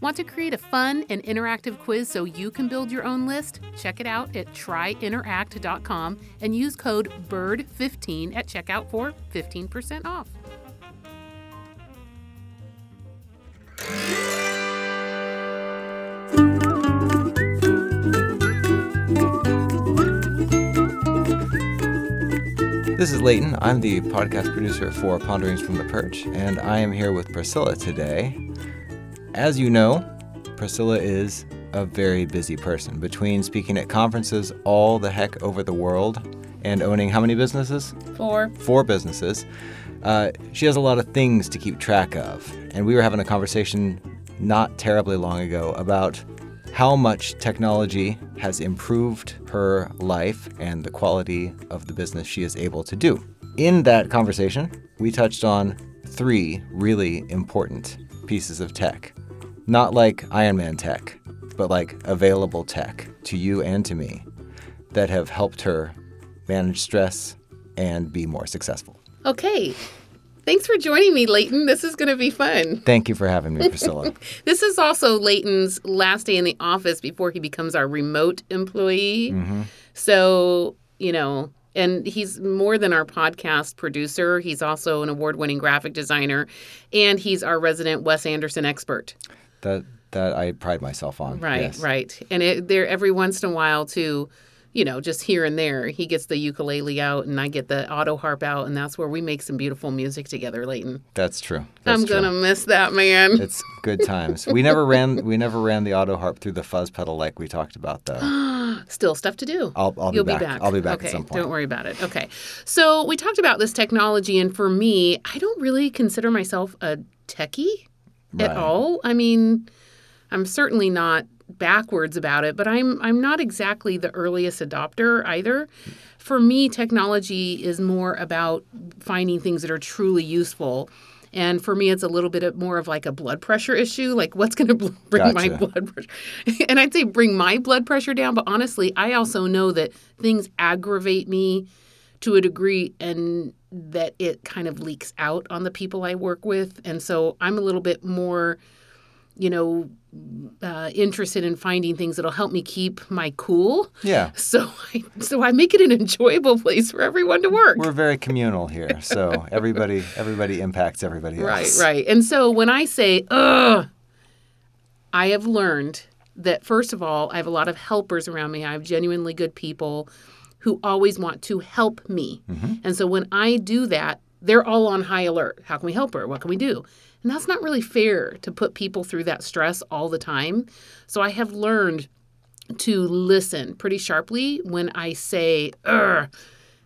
Want to create a fun and interactive quiz so you can build your own list? Check it out at tryinteract.com and use code BIRD15 at checkout for 15% off. This is Leighton. I'm the podcast producer for Ponderings from the Perch, and I am here with Priscilla today. As you know, Priscilla is a very busy person. Between speaking at conferences all the heck over the world and owning how many businesses? Four. Four businesses. Uh, she has a lot of things to keep track of. And we were having a conversation not terribly long ago about how much technology has improved her life and the quality of the business she is able to do. In that conversation, we touched on three really important pieces of tech. Not like Iron Man tech, but like available tech to you and to me that have helped her manage stress and be more successful. Okay. Thanks for joining me, Leighton. This is going to be fun. Thank you for having me, Priscilla. This is also Leighton's last day in the office before he becomes our remote employee. Mm-hmm. So, you know, and he's more than our podcast producer. He's also an award winning graphic designer, and he's our resident Wes Anderson expert. That that I pride myself on. Right, yes. right. And it, there every once in a while, too, you know, just here and there, he gets the ukulele out and I get the auto harp out, and that's where we make some beautiful music together, Leighton. That's true. That's I'm true. gonna miss that man. It's good times. We never ran we never ran the auto harp through the fuzz pedal like we talked about though. Still stuff to do. I'll, I'll You'll be, back. I'll be back okay, at some point. Don't worry about it. Okay. So we talked about this technology, and for me, I don't really consider myself a techie Right. at all. I mean, I'm certainly not backwards about it, but I'm I'm not exactly the earliest adopter either. For me, technology is more about finding things that are truly useful. And for me, it's a little bit more of like a blood pressure issue. Like, what's going to bring my blood pressure? and I'd say bring my blood pressure down. But honestly, I also know that things aggravate me to a degree and that it kind of leaks out on the people I work with. And so I'm a little bit more, you know, uh, interested in finding things that'll help me keep my cool. Yeah. So I, so I make it an enjoyable place for everyone to work. We're very communal here. So everybody everybody impacts everybody else. Right, right. And so when I say, ugh, I have learned that first of all, I have a lot of helpers around me. I have genuinely good people who always want to help me. Mm-hmm. And so when I do that, they're all on high alert. How can we help her? What can we do? And that's not really fair to put people through that stress all the time. So I have learned to listen pretty sharply when I say, Ugh,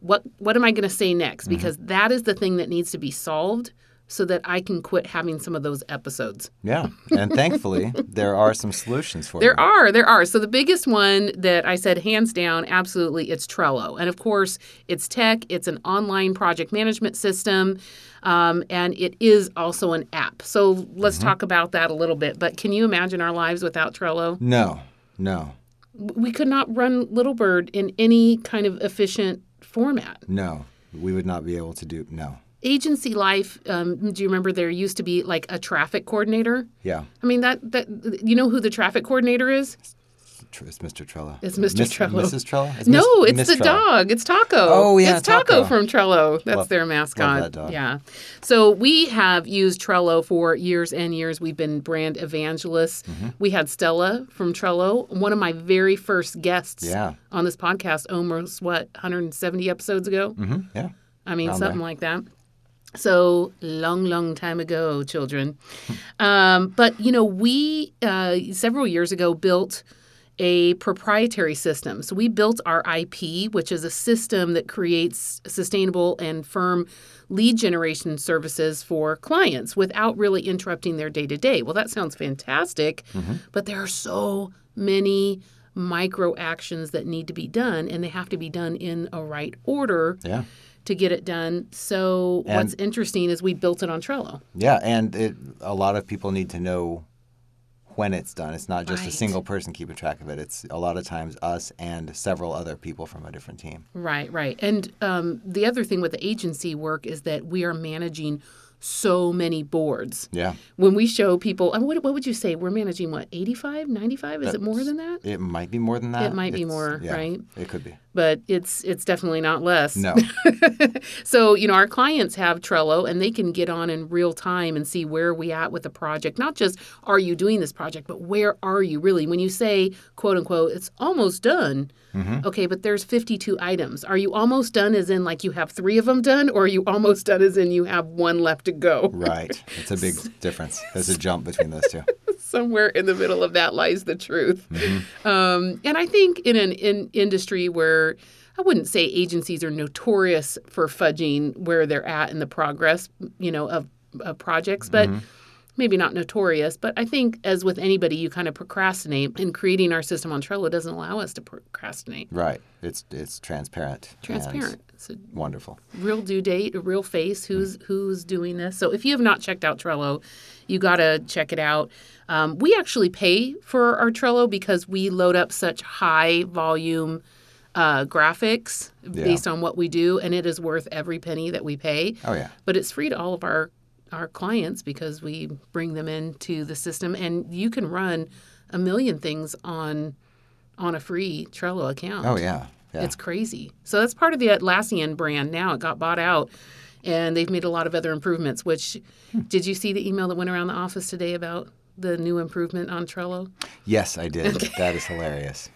what what am I going to say next? Mm-hmm. Because that is the thing that needs to be solved so that I can quit having some of those episodes. Yeah. And thankfully there are some solutions for that. There you. are, there are. So the biggest one that I said hands down, absolutely, it's Trello. And of course, it's tech, it's an online project management system, um, and it is also an app. So let's talk about that a little bit. But can you imagine our lives without Trello? No. No. We could not run Little Bird in any kind of efficient format. No. We would not be able to do no. Agency life, um, do you remember there used to be like a traffic coordinator? Yeah. I mean, that, that you know who the traffic coordinator is? It's Mr. Trello. It's Mr. Miss- Trello. Mrs. Trello? It's No, Miss- it's Miss the Trello. dog. It's Taco. Oh, yeah, it's Taco, Taco. from Trello. That's Love- their mascot. that. Yeah. So we have used Trello for years and years. We've been brand evangelists. Mm-hmm. We had Stella from Trello, one of my very first guests Yeah. on this podcast, almost what 170 episodes ago. hmm Yeah. I mean, something there. like that. So long, long time ago, children. um, but you know, we uh, several years ago built a proprietary system. So we built our IP, which is a system that creates sustainable and firm lead generation services for clients without really interrupting their day to day. Well, that sounds fantastic, but there are so many micro actions that need to be done, and they have to be done in a right order Yeah. To get it done. So what's interesting is we built it on Trello. Yeah, and it, a lot of people need to know when it's done. It's not just Right. a single person keeping track of it. It's a lot of times us and several other people from a different team. Right, right. And um, the other thing with the agency work is that we are managing so many boards. Yeah. When we show people, I mean, what, what would you say? We're managing what, 85, 95? Is it more than that? It might be more than that. It might be more, yeah, right? It could be. But it's it's definitely not less. No. So, you know, our clients have Trello and they can get on in real time and see where we at with the project. Not just are you doing this project, but where are you really? When you say, quote unquote, it's almost done. Mm-hmm. Okay, but there's 52 items. Are you almost done as in like you have 3 of them done or are you almost done as in you have one left to go? right. It's a big difference. There's a jump between those two. somewhere in the middle of that lies the truth. Um, and I think in an in industry where I wouldn't say agencies are notorious for fudging where they're at in the progress, you know, of, of projects, but maybe not notorious. But I think, as with anybody, you kind of procrastinate. And creating our system on Trello doesn't allow us to procrastinate. Right. It's it's transparent. Transparent. It's a wonderful. real due date, a real face, who's who's doing this. So if you have not checked out Trello, you got to check it out. Um, we actually pay for our Trello because we load up such high volume uh, graphics based on what we do, and it is worth every penny that we pay. Oh yeah. But it's free to all of our our clients because we bring them into the system, and you can run a million things on on a free Trello account. Oh yeah. Yeah. It's crazy. So that's part of the Atlassian brand now. It got bought out and they've made a lot of other improvements, which hmm. did you see the email that went around the office today about the new improvement on Trello? yes, I did. That is hilarious.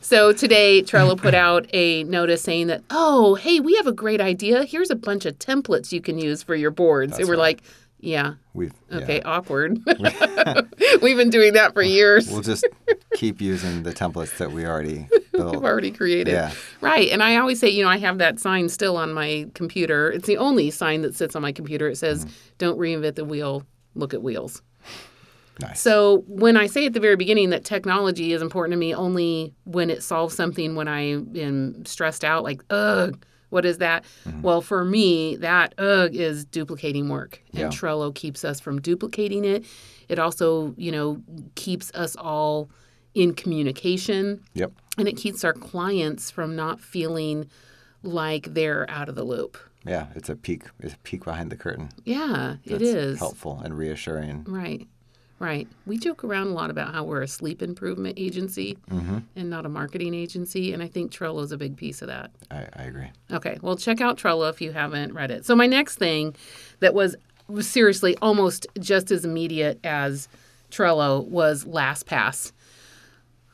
So today Trello put out a notice saying that, "Oh, hey, we have a great idea. Here's a bunch of templates you can use for your boards." and we're like, "Yeah, We've yeah. okay, awkward. We've been doing that for years. We'll just keep using the templates that we already built. We've already created. Yeah. Right. And I always say, you know, I have that sign still on my computer. It's the only sign that sits on my computer. It says, Mm-hmm. don't reinvent the wheel, look at wheels. Nice. So when I say at the very beginning that technology is important to me only when it solves something when I am stressed out, like, ugh, what is that? Mm-hmm. Well, for me, that ugh is duplicating work. And Yeah. Trello keeps us from duplicating it. It also, you know, keeps us all in communication Yep. and it keeps our clients from not feeling like they're out of the loop. Yeah, it's a peek. It's a peek behind the curtain. Yeah, it That's is. helpful and reassuring. Right. Right. We joke around a lot about how we're a sleep improvement agency and not a marketing agency. And I think Trello is a big piece of that. I, I agree. Okay. Well, check out Trello if you haven't read it. So, my next thing that was seriously almost just as immediate as Trello was LastPass.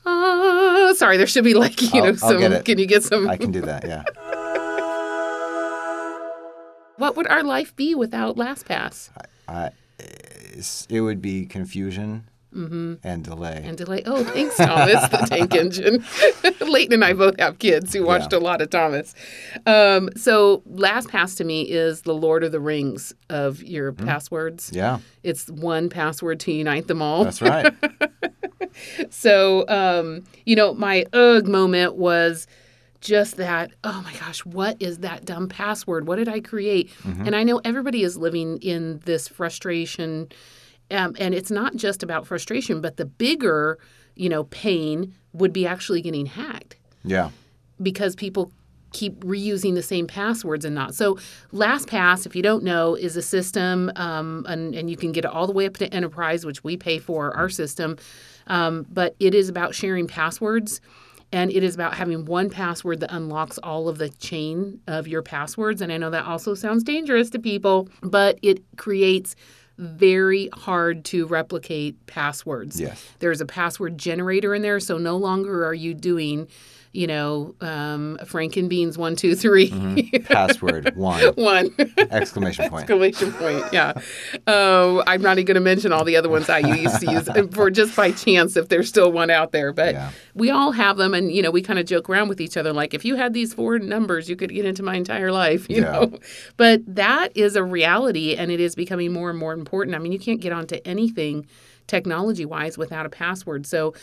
Uh, sorry, there should be like, you I'll- know, I'll some. get it. Can you get some? I can do that. Yeah. What would our life be without LastPass? I, it's, it would be confusion and delay. Mm-hmm. And delay. Oh, thanks, Thomas, the tank engine. Leighton and I both have kids who watched Yeah. a lot of Thomas. Um, so, LastPass to me is the Lord of the Rings of your passwords. yeah, It's one password to unite them all. that's right. So, um, you know, my ugh moment was just that, oh my gosh, what is that dumb password? What did I create? And I know everybody is living in this frustration. Um, and it's not just about frustration, but the bigger, you know, pain would be actually getting hacked yeah. because people keep reusing the same passwords and not. So LastPass, if you don't know, is a system, um, and, and you can get it all the way up to enterprise, which we pay for our system. Um, but it is about sharing passwords. And it is about having one password that unlocks all of the chain of your passwords. And I know that also sounds dangerous to people, but it creates very hard to replicate passwords. Yes. There's a password generator in there, so no longer are you doing, you know, um, Frankenbeans one two three, Password one one exclamation point. exclamation point. Yeah, um, I'm not even going to mention all the other ones I used to use for just by chance if there's still one out there. But Yeah. we all have them, and you know, we kind of joke around with each other like, if you had these four numbers, you could get into my entire life. You Yeah. know, but that is a reality, and it is becoming more and more important. I mean, you can't get onto anything technology wise without a password. So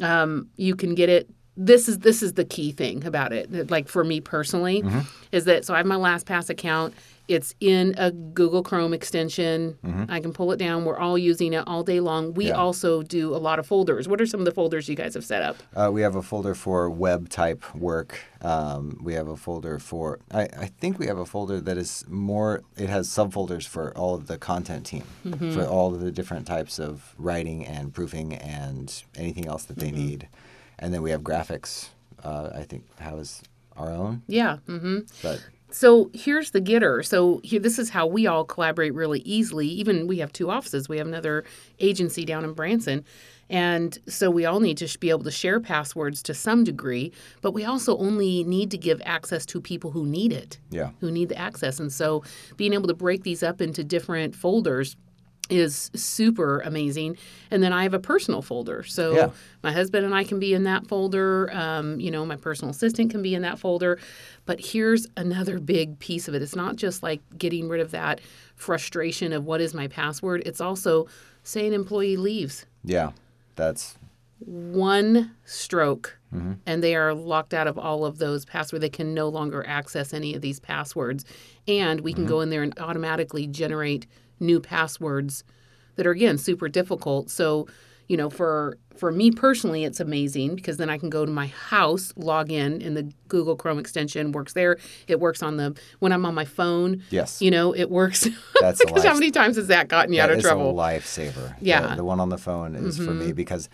um, you can get it. This is this is the key thing about it. Like for me personally, is that so I have my LastPass account. It's in a Google Chrome extension. I can pull it down. We're all using it all day long. We Yeah. also do a lot of folders. What are some of the folders you guys have set up? Uh, we have a folder for web type work. Um, we have a folder for, I, I think we have a folder that is more, it has subfolders for all of the content team, for all of the different types of writing and proofing and anything else that they need. And then we have graphics, uh, I think, has our own. Yeah. Mm-hmm. But So here's the getter. So here, this is how we all collaborate really easily. Even we have two offices. We have another agency down in Branson. And so we all need to be able to share passwords to some degree, but we also only need to give access to people who need it, yeah, who need the access. And so being able to break these up into different folders is super amazing. And then I have a personal folder. So Yeah. my husband and I can be in that folder. Um, you know, my personal assistant can be in that folder. But here's another big piece of it. It's not just like getting rid of that frustration of what is my password. It's also say an employee leaves yeah, that's, one stroke and they are locked out of all of those passwords. They can no longer access any of these passwords. And we can go in there and automatically generate new passwords that are again super difficult. So, you know, for for me personally, it's amazing because then I can go to my house, log in, and the Google Chrome extension works there. It works on the when I'm on my phone. yes. You know, it works. That's because how many times has that gotten you out of trouble? a lifesaver. Yeah. Mm-hmm. The, the one on the phone is for me because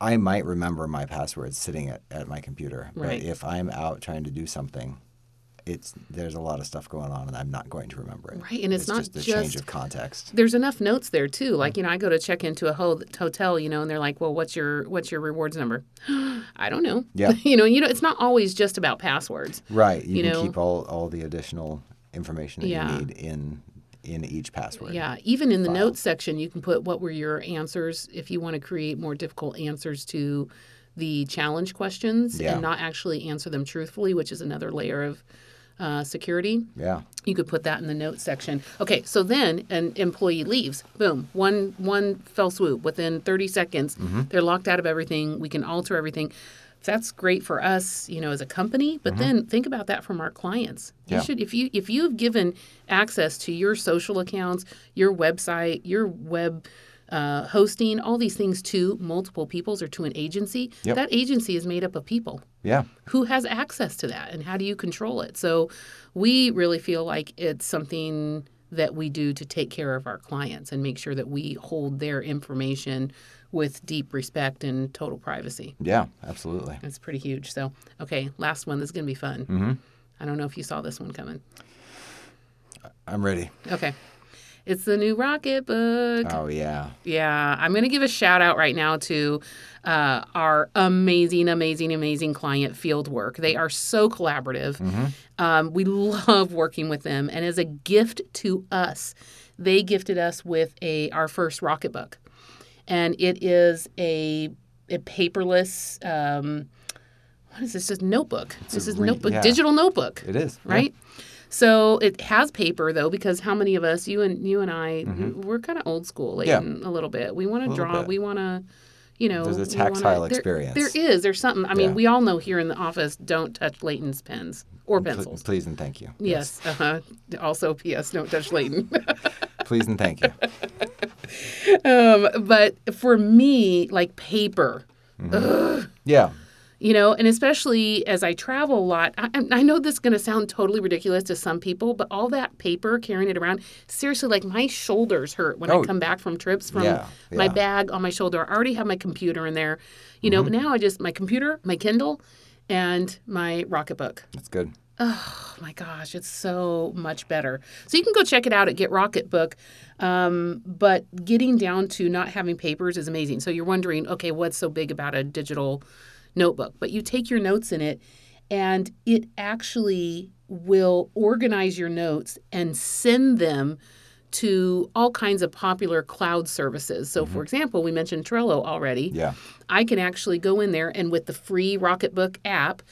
I might remember my passwords sitting at, at my computer. Right. But if I'm out trying to do something, it's there's a lot of stuff going on and I'm not going to remember it. Right, and it's not just a change of context. there's enough notes there too. Like mm. you know, I go to check into a ho- hotel, you know, and they're like, "Well, what's your what's your rewards number?" I don't know. Yeah. you know, you know, it's not always just about passwords. Right. You, You can know? keep all, all the additional information that Yeah. you need in in each password. Yeah, even in the file. notes section, you can put what were your answers if you want to create more difficult answers to the challenge questions Yeah. and not actually answer them truthfully, which is another layer of uh, security. Yeah. You could put that in the notes section. Okay, so then an employee leaves. Boom, one one fell swoop within 30 seconds. Mm-hmm. They're locked out of everything. We can alter everything. That's great for us, you know, as a company. But then think about that from our clients. You Mm-hmm. Yeah. should, if you if you've given access to your social accounts, your website, your web. Uh, hosting all these things to multiple peoples or to an agency Yep. that agency is made up of people Yeah. who has access to that and how do you control it so we really feel like it's something that we do to take care of our clients and make sure that we hold their information with deep respect and total privacy Yeah. Absolutely. it's pretty huge so okay last one this is going to be fun mm-hmm. i don't know if you saw this one coming I'm ready. okay it's the new Rocketbook Oh yeah. Yeah, I'm going to give a shout out right now to uh, our amazing, amazing, amazing client Fieldwork. They are so collaborative. Um, we love working with them, and as a gift to us, they gifted us with a our first Rocketbook, and it is a a paperless. Um, what is this? Just notebook. this a is re- notebook, yeah. digital notebook It is. Yeah. So it has paper though, because how many of us, you and you and I, we're kind of old school, Mm-hmm. Yeah. A little bit. We want to draw. bit. We want to, you know, There's a we wanna- tactile there- experience. There is. There's something. I mean, Yeah. we all know here in the office, don't touch Leighton's pens or pencils. please and thank you. Yes. Uh-huh. Also, P.S. Don't touch Leighton. Please and thank you. um, but for me, like paper, Yeah. You know, and especially as I travel a lot, I, I know this is going to sound totally ridiculous to some people, but all that paper carrying it around, seriously, like my shoulders hurt when Oh. I come back from trips from Yeah, my bag on my shoulder. I already have my computer in there, you know. Mm-hmm. Now I just my computer, my Kindle, and my Rocketbook. That's good. Oh my gosh, it's so much better. So you can go check it out at Get Rocketbook. Um, but getting down to not having papers is amazing. So you're wondering, okay, what's so big about a digital notebook? But you take your notes in it, and it actually will organize your notes and send them to all kinds of popular cloud services. So, for mm-hmm. example, we mentioned Trello already. Yeah. I can actually go in there and with the free Rocketbook app,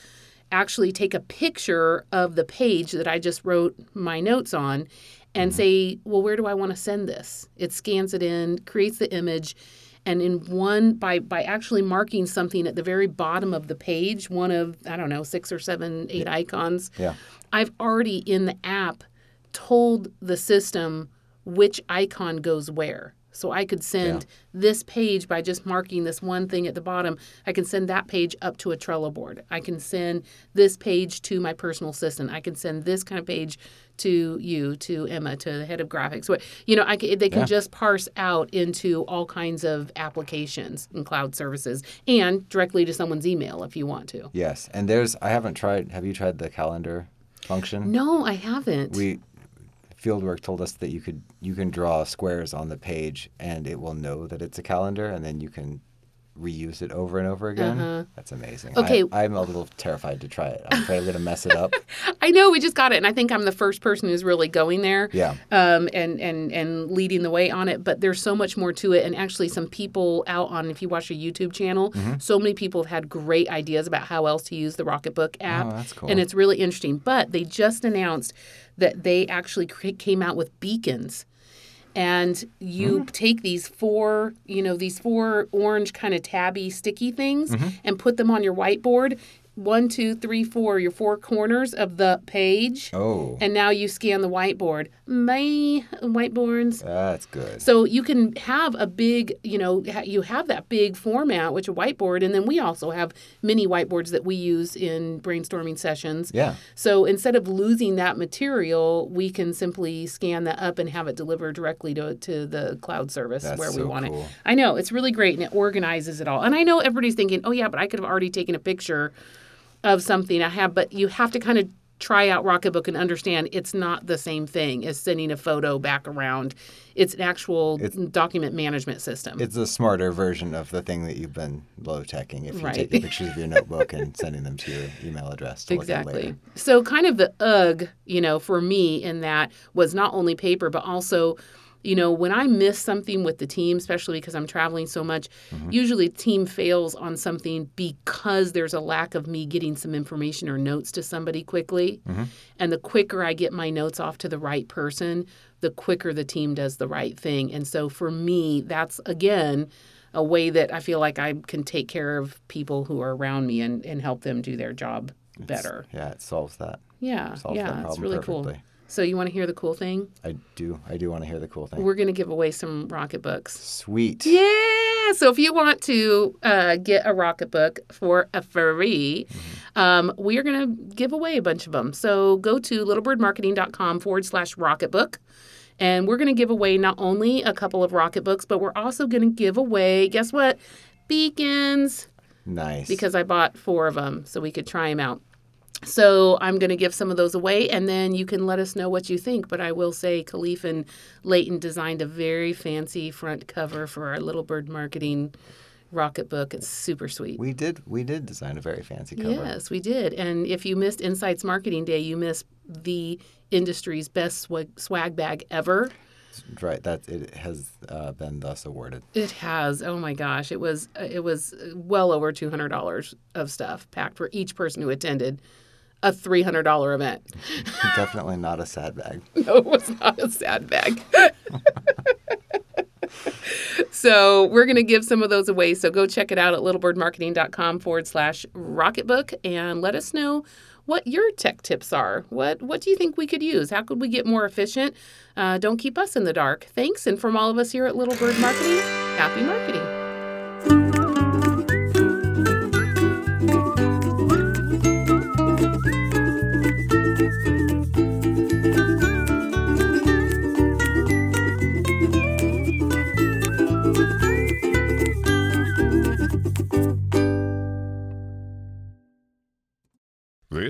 actually take a picture of the page that I just wrote my notes on and mm-hmm. say, well, where do I want to send this? It scans it in, creates the image, and in one by by actually marking something at the very bottom of the page, one of I don't know six or seven, eight icons. Yeah. I've already in the app told the system which icon goes where. So I could send this page by just marking this one thing at the bottom. I can send that page up to a Trello board. I can send this page to my personal assistant. I can send this kind of page to you, to Emma, to the head of graphics. What you know, I can, they can Yeah. just parse out into all kinds of applications and cloud services, and directly to someone's email if you want to. Yes, and there's I haven't tried. Have you tried the calendar function? No, I haven't. We Fieldwork told us that you could you can draw squares on the page and it will know that it's a calendar, and then you can reuse it over and over again. That's amazing. Uh-huh. Okay. I, I'm a little terrified to try it. I'm afraid I'm going to mess it up. I know we just got it, and I think I'm the first person who's really going there. Yeah. Um, and and and leading the way on it, but there's so much more to it. And actually, some people out on if you watch a YouTube channel, Mm-hmm. so many people have had great ideas about how else to use the Rocketbook app. Oh, that's cool. And it's really interesting. But they just announced that they actually came out with beacons. And you Mm-hmm. take these four, you know, these four orange kind of tabby sticky things Mm-hmm. and put them on your whiteboard. One, two, three, four, your four corners of the page. Oh, And now you scan the whiteboard. My whiteboards. that's good. So you can have a big, you know, you have that big format, which a whiteboard, and then we also have mini whiteboards that we use in brainstorming sessions. Yeah. So instead of losing that material, we can simply scan that up and have it delivered directly to, to the cloud service That's where we want cool. it. I know it's really great and it organizes it all. And I know everybody's thinking, oh yeah, but I could have already taken a picture of something I have, but you have to kind of try out Rocketbook and understand it's not the same thing as sending a photo back around. It's an actual document management system. It's a smarter version of the thing that you've been low teching. If you're Right. taking pictures of your notebook and sending them to your email address to look at Exactly. later. So, kind of the ugh, you know, for me in that was not only paper, but also, you know, when I miss something with the team, especially because I'm traveling so much, Mm-hmm. usually team fails on something because there's a lack of me getting some information or notes to somebody quickly. Mm-hmm. And the quicker I get my notes off to the right person, the quicker the team does the right thing. And so for me, that's again, a way that I feel like I can take care of people who are around me and, and help them do their job better. Yeah, it solves that. Yeah, solves that yeah, it's problem really cool. So you want to hear the cool thing? I do. I do want to hear the cool thing. We're going to give away some Rocketbooks. Sweet. Yeah. So if you want to uh, get a Rocketbook for a free, um, we are going to give away a bunch of them. So go to littlebirdmarketing.com forward slash rocketbook. And we're going to give away not only a couple of Rocketbooks, but we're also going to give away, guess what? Beacons Nice. because I bought four of them so we could try them out. So I'm going to give some of those away, and then you can let us know what you think. But I will say, Khalif and Leighton designed a very fancy front cover for our Little Bird Marketing Rocketbook. It's super sweet. we did. We did design a very fancy cover. Yes, we did. And if you missed Insights Marketing Day, you missed the industry's best swag, swag bag ever. Right. That it has uh, been thus awarded. It has. Oh my gosh, it was it was well over two hundred dollars of stuff packed for each person who attended a three hundred dollar event. Definitely not a sad bag. No, it was not a sad bag. so we're going to give some of those away. So go check it out at littlebirdmarketing.com forward slash rocketbook and let us know what your tech tips are. What what do you think we could use? How could we get more efficient? Uh, don't keep us in the dark. Thanks. And from all of us here at Little Bird Marketing, happy marketing.